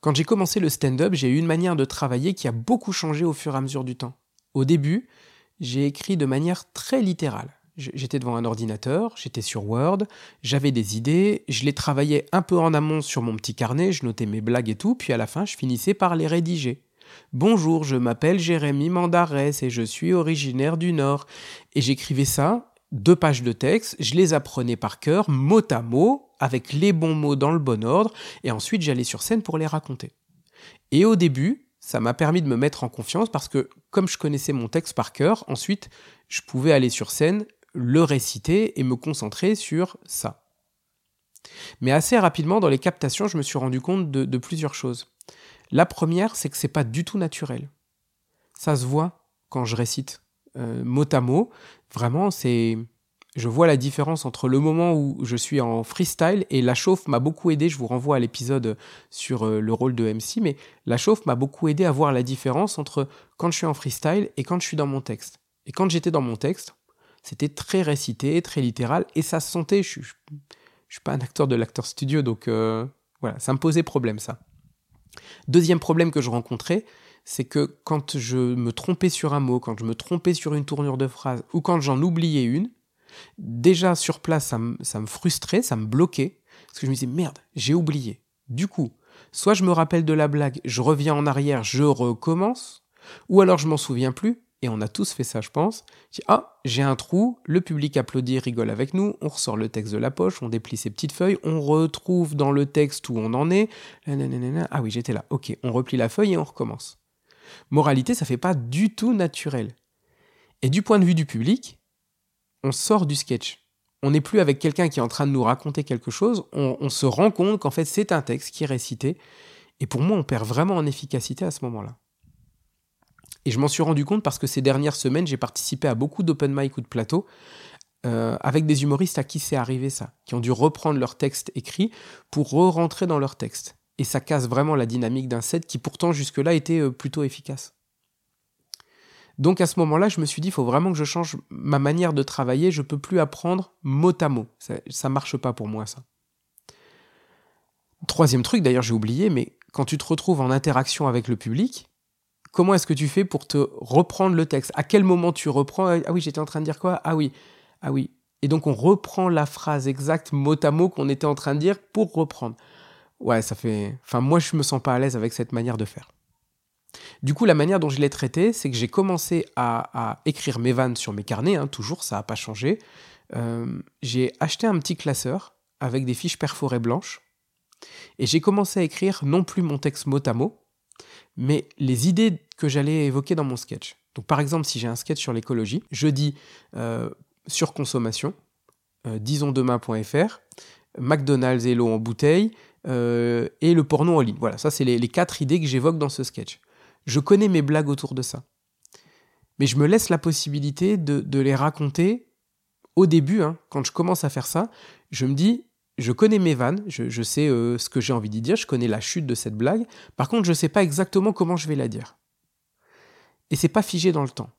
Quand j'ai commencé le stand-up, j'ai eu une manière de travailler qui a beaucoup changé au fur et à mesure du temps. Au début, j'ai écrit de manière très littérale. J'étais devant un ordinateur, j'étais sur Word, j'avais des idées, je les travaillais un peu en amont sur mon petit carnet, je notais mes blagues et tout, puis à la fin, je finissais par les rédiger. Bonjour, je m'appelle Jérémy Mandarès et je suis originaire du Nord. Et j'écrivais ça, deux pages de texte, je les apprenais par cœur, mot à mot, avec les bons mots dans le bon ordre, et ensuite j'allais sur scène pour les raconter. Et au début, ça m'a permis de me mettre en confiance parce que comme je connaissais mon texte par cœur, ensuite je pouvais aller sur scène, le réciter et me concentrer sur ça. Mais assez rapidement, dans les captations, je me suis rendu compte de, plusieurs choses. La première, c'est que c'est pas du tout naturel. Ça se voit quand je récite euh, mot à mot. Vraiment, c'est je vois la différence entre le moment où je suis en freestyle et la chauffe m'a beaucoup aidé. Je vous renvoie à l'épisode sur euh, le rôle de MC, mais la chauffe m'a beaucoup aidé à voir la différence entre quand je suis en freestyle et quand je suis dans mon texte. Et quand j'étais dans mon texte, c'était très récité, très littéral, et ça se sentait. Je, je, suis pas un acteur de l'acteur studio, donc euh, voilà, ça me posait problème ça. Deuxième problème que je rencontrais, c'est que quand je me trompais sur un mot, quand je me trompais sur une tournure de phrase, ou quand j'en oubliais une, Déjà sur place, ça me, frustrait, ça me bloquait, parce que je me disais, merde, j'ai oublié. Du coup, soit je me rappelle de la blague, je reviens en arrière, je recommence, ou alors je m'en souviens plus, et on a tous fait ça, je pense. ah, j'ai un trou, le public applaudit, rigole avec nous, on ressort le texte de la poche, on déplie ses petites feuilles, on retrouve dans le texte où on en est. Ah oui, j'étais là. Ok, on replie la feuille et on recommence. Moralité, ça fait pas du tout naturel. Et du point de vue du public, on sort du sketch. On n'est plus avec quelqu'un qui est en train de nous raconter quelque chose, on, se rend compte qu'en fait c'est un texte qui est récité, et pour moi on perd vraiment en efficacité à ce moment-là. Et je m'en suis rendu compte parce que ces dernières semaines j'ai participé à beaucoup d'open mic ou de plateau, euh, avec des humoristes à qui c'est arrivé ça, qui ont dû reprendre leur texte écrit pour re-rentrer dans leur texte. Et ça casse vraiment la dynamique d'un set qui pourtant jusque-là était euh, plutôt efficace. Donc à ce moment-là, je me suis dit, il faut vraiment que je change ma manière de travailler. Je peux plus apprendre mot à mot. Ça, ne marche pas pour moi, ça. Troisième truc, d'ailleurs, j'ai oublié, mais quand tu te retrouves en interaction avec le public, comment est-ce que tu fais pour te reprendre le texte? À quel moment tu reprends? Ah oui, j'étais en train de dire quoi? Ah oui, ah oui. Et donc on reprend la phrase exacte mot à mot qu'on était en train de dire pour reprendre. Ouais, ça fait. Enfin, moi, je me sens pas à l'aise avec cette manière de faire. Du coup, la manière dont je l'ai traité, c'est que j'ai commencé à, écrire mes vannes sur mes carnets, hein, toujours, ça n'a pas changé. Euh, j'ai acheté un petit classeur avec des fiches perforées blanches, et j'ai commencé à écrire non plus mon texte mot à mot, mais les idées que j'allais évoquer dans mon sketch. Donc par exemple, si j'ai un sketch sur l'écologie, je dis euh, surconsommation, euh, disonsdemain.fr, McDonald's et l'eau en bouteille, euh, et le porno en ligne. Voilà, ça c'est les, quatre idées que j'évoque dans ce sketch. Je connais mes blagues autour de ça. Mais je me laisse la possibilité de, les raconter au début, hein, quand je commence à faire ça, je me dis, je connais mes vannes, je, sais euh, ce que j'ai envie d'y dire, je connais la chute de cette blague. Par contre, je ne sais pas exactement comment je vais la dire. Et c'est pas figé dans le temps.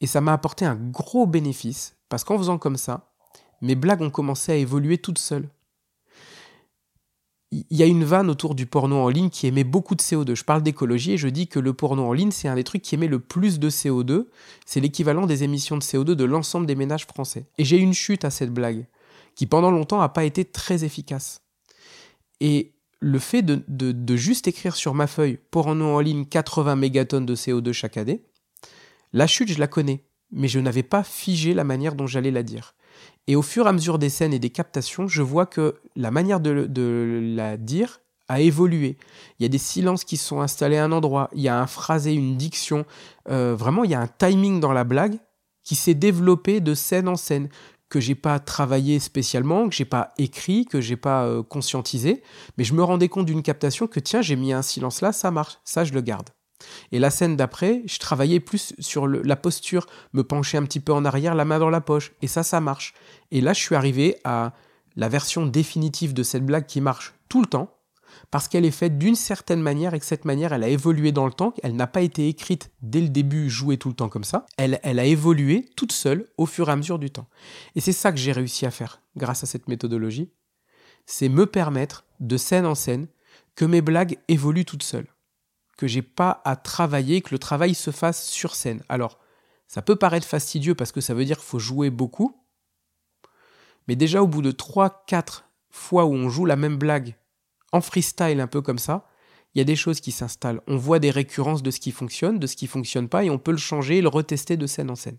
Et ça m'a apporté un gros bénéfice, parce qu'en faisant comme ça, mes blagues ont commencé à évoluer toutes seules il y a une vanne autour du porno en ligne qui émet beaucoup de CO2. Je parle d'écologie et je dis que le porno en ligne, c'est un des trucs qui émet le plus de CO2. C'est l'équivalent des émissions de CO2 de l'ensemble des ménages français. Et j'ai une chute à cette blague, qui pendant longtemps n'a pas été très efficace. Et le fait de, de, juste écrire sur ma feuille porno en ligne 80 mégatonnes de CO2 chaque année, la chute, je la connais, mais je n'avais pas figé la manière dont j'allais la dire. Et au fur et à mesure des scènes et des captations, je vois que la manière de, la dire a évolué. Il y a des silences qui sont installés à un endroit, il y a un phrasé, une diction, euh, vraiment il y a un timing dans la blague qui s'est développé de scène en scène que j'ai pas travaillé spécialement, que j'ai pas écrit, que j'ai pas euh, conscientisé, mais je me rendais compte d'une captation que tiens j'ai mis un silence là, ça marche, ça je le garde. Et la scène d'après, je travaillais plus sur la posture, me pencher un petit peu en arrière, la main dans la poche. Et ça, ça marche. Et là, je suis arrivé à la version définitive de cette blague qui marche tout le temps, parce qu'elle est faite d'une certaine manière et que cette manière, elle a évolué dans le temps. Elle n'a pas été écrite dès le début, jouée tout le temps comme ça. Elle, elle a évolué toute seule au fur et à mesure du temps. Et c'est ça que j'ai réussi à faire grâce à cette méthodologie. C'est me permettre, de scène en scène, que mes blagues évoluent toutes seules, que j'ai pas à travailler, que le travail se fasse sur scène. Alors, ça peut paraître fastidieux parce que ça veut dire qu'il faut jouer beaucoup, mais déjà au bout de 3-4 fois où on joue la même blague en freestyle un peu comme ça, il y a des choses qui s'installent. On voit des récurrences de ce qui fonctionne, de ce qui fonctionne pas, et on peut le changer le retester de scène en scène.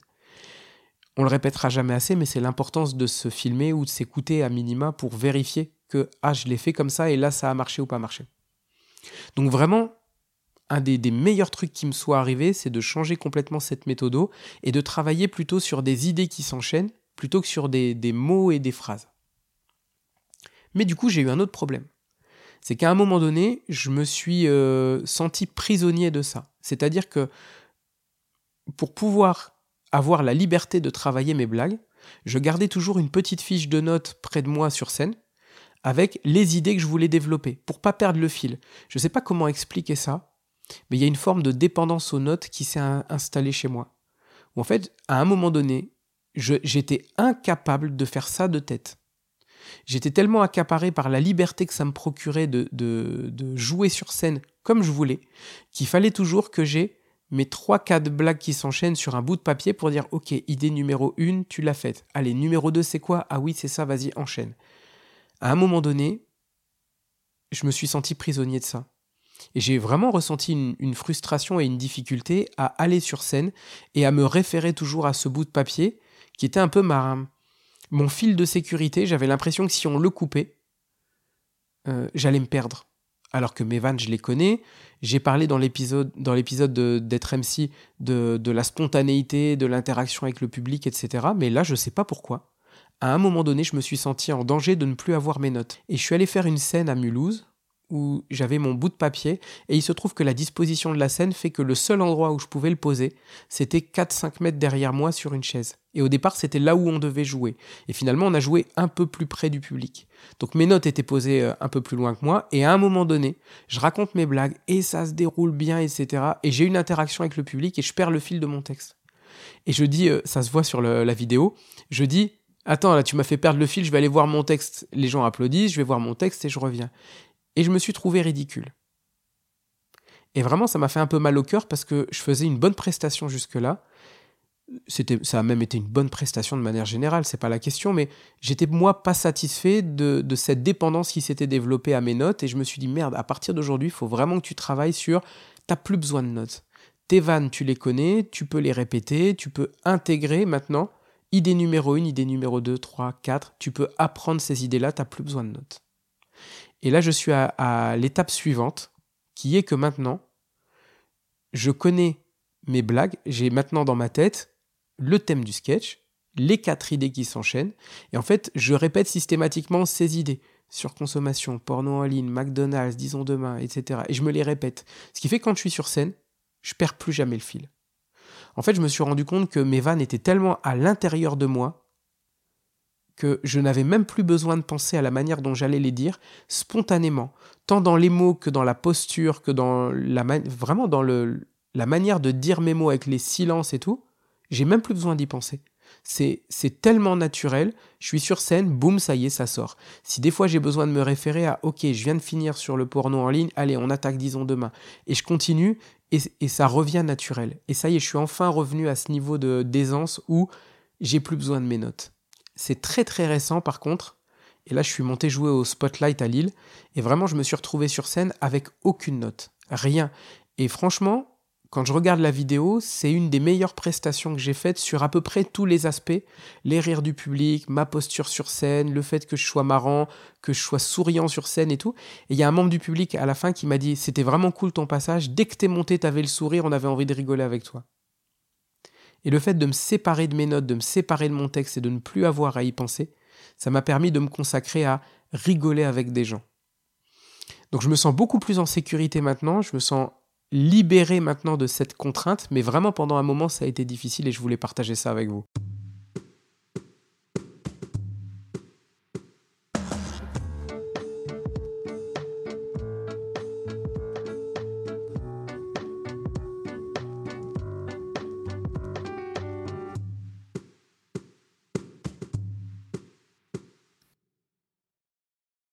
On le répétera jamais assez, mais c'est l'importance de se filmer ou de s'écouter à minima pour vérifier que ah je l'ai fait comme ça et là ça a marché ou pas marché. Donc vraiment, un des, meilleurs trucs qui me soit arrivé, c'est de changer complètement cette méthode et de travailler plutôt sur des idées qui s'enchaînent plutôt que sur des, mots et des phrases. Mais du coup, j'ai eu un autre problème. C'est qu'à un moment donné, je me suis euh, senti prisonnier de ça. C'est-à-dire que pour pouvoir avoir la liberté de travailler mes blagues, je gardais toujours une petite fiche de notes près de moi sur scène avec les idées que je voulais développer pour pas perdre le fil. Je ne sais pas comment expliquer ça, mais il y a une forme de dépendance aux notes qui s'est installée chez moi. Où en fait, à un moment donné, j'étais incapable de faire ça de tête. J'étais tellement accaparé par la liberté que ça me procurait de, de, jouer sur scène comme je voulais, qu'il fallait toujours que j'ai mes 3-4 blagues qui s'enchaînent sur un bout de papier pour dire ok, idée numéro 1, tu l'as faite. Allez, numéro 2, c'est quoi? Ah oui, c'est ça, vas-y, enchaîne. À un moment donné, je me suis senti prisonnier de ça. Et j'ai vraiment ressenti une, frustration et une difficulté à aller sur scène et à me référer toujours à ce bout de papier qui était un peu ma, mon fil de sécurité. J'avais l'impression que si on le coupait, euh, j'allais me perdre alors que mes vannes, je les connais. J'ai parlé dans l'épisode, d'être MC de, de, la spontanéité, de l'interaction avec le public, etc. Mais là, je ne sais pas pourquoi. À un moment donné, je me suis senti en danger de ne plus avoir mes notes. Et je suis allé faire une scène à Mulhouse où j'avais mon bout de papier et il se trouve que la disposition de la scène fait que le seul endroit où je pouvais le poser, c'était 4-5 mètres derrière moi sur une chaise. Et au départ, c'était là où on devait jouer. Et finalement, on a joué un peu plus près du public. Donc mes notes étaient posées euh, un peu plus loin que moi et à un moment donné, je raconte mes blagues et ça se déroule bien, etc. Et j'ai une interaction avec le public et je perds le fil de mon texte. Et je dis, euh, ça se voit sur la vidéo, je dis, attends, là tu m'as fait perdre le fil, je vais aller voir mon texte. Les gens applaudissent, je vais voir mon texte et je reviens et je me suis trouvé ridicule. Et vraiment, ça m'a fait un peu mal au cœur parce que je faisais une bonne prestation jusque-là. Ça a même été une bonne prestation de manière générale, c'est pas la question, mais j'étais moi pas satisfait de, cette dépendance qui s'était développée à mes notes et je me suis dit merde, à partir d'aujourd'hui, il faut vraiment que tu travailles sur t'as plus besoin de notes. Tes vannes, tu les connais, tu peux les répéter, tu peux intégrer maintenant idée numéro 1, idée numéro 2, 3, 4, tu peux apprendre ces idées-là, t'as plus besoin de notes. Et là, je suis à, l'étape suivante, qui est que maintenant, je connais mes blagues, j'ai maintenant dans ma tête le thème du sketch, les quatre idées qui s'enchaînent, et en fait, je répète systématiquement ces idées. Surconsommation, porno en ligne, McDonald's, disons demain, etc. Et je me les répète. Ce qui fait que quand je suis sur scène, je perds plus jamais le fil. En fait, je me suis rendu compte que mes vannes étaient tellement à l'intérieur de moi que je n'avais même plus besoin de penser à la manière dont j'allais les dire spontanément, tant dans les mots que dans la posture, que dans la vraiment dans la manière de dire mes mots avec les silences et tout, j'ai même plus besoin d'y penser. C'est, tellement naturel, je suis sur scène, boum, ça y est, ça sort. Si des fois j'ai besoin de me référer à OK, je viens de finir sur le porno en ligne, allez, on attaque, disons, demain. Et je continue, et, et ça revient naturel. Et ça y est, je suis enfin revenu à ce niveau de, d'aisance où j'ai plus besoin de mes notes. C'est très très récent par contre. Et là, je suis monté jouer au Spotlight à Lille. Et vraiment, je me suis retrouvé sur scène avec aucune note. Rien. Et franchement, quand je regarde la vidéo, c'est une des meilleures prestations que j'ai faites sur à peu près tous les aspects. Les rires du public, ma posture sur scène, le fait que je sois marrant, que je sois souriant sur scène et tout. Et il y a un membre du public à la fin qui m'a dit C'était vraiment cool ton passage. Dès que t'es monté, t'avais le sourire, on avait envie de rigoler avec toi. Et le fait de me séparer de mes notes, de me séparer de mon texte et de ne plus avoir à y penser, ça m'a permis de me consacrer à rigoler avec des gens. Donc je me sens beaucoup plus en sécurité maintenant, je me sens libéré maintenant de cette contrainte, mais vraiment pendant un moment ça a été difficile et je voulais partager ça avec vous.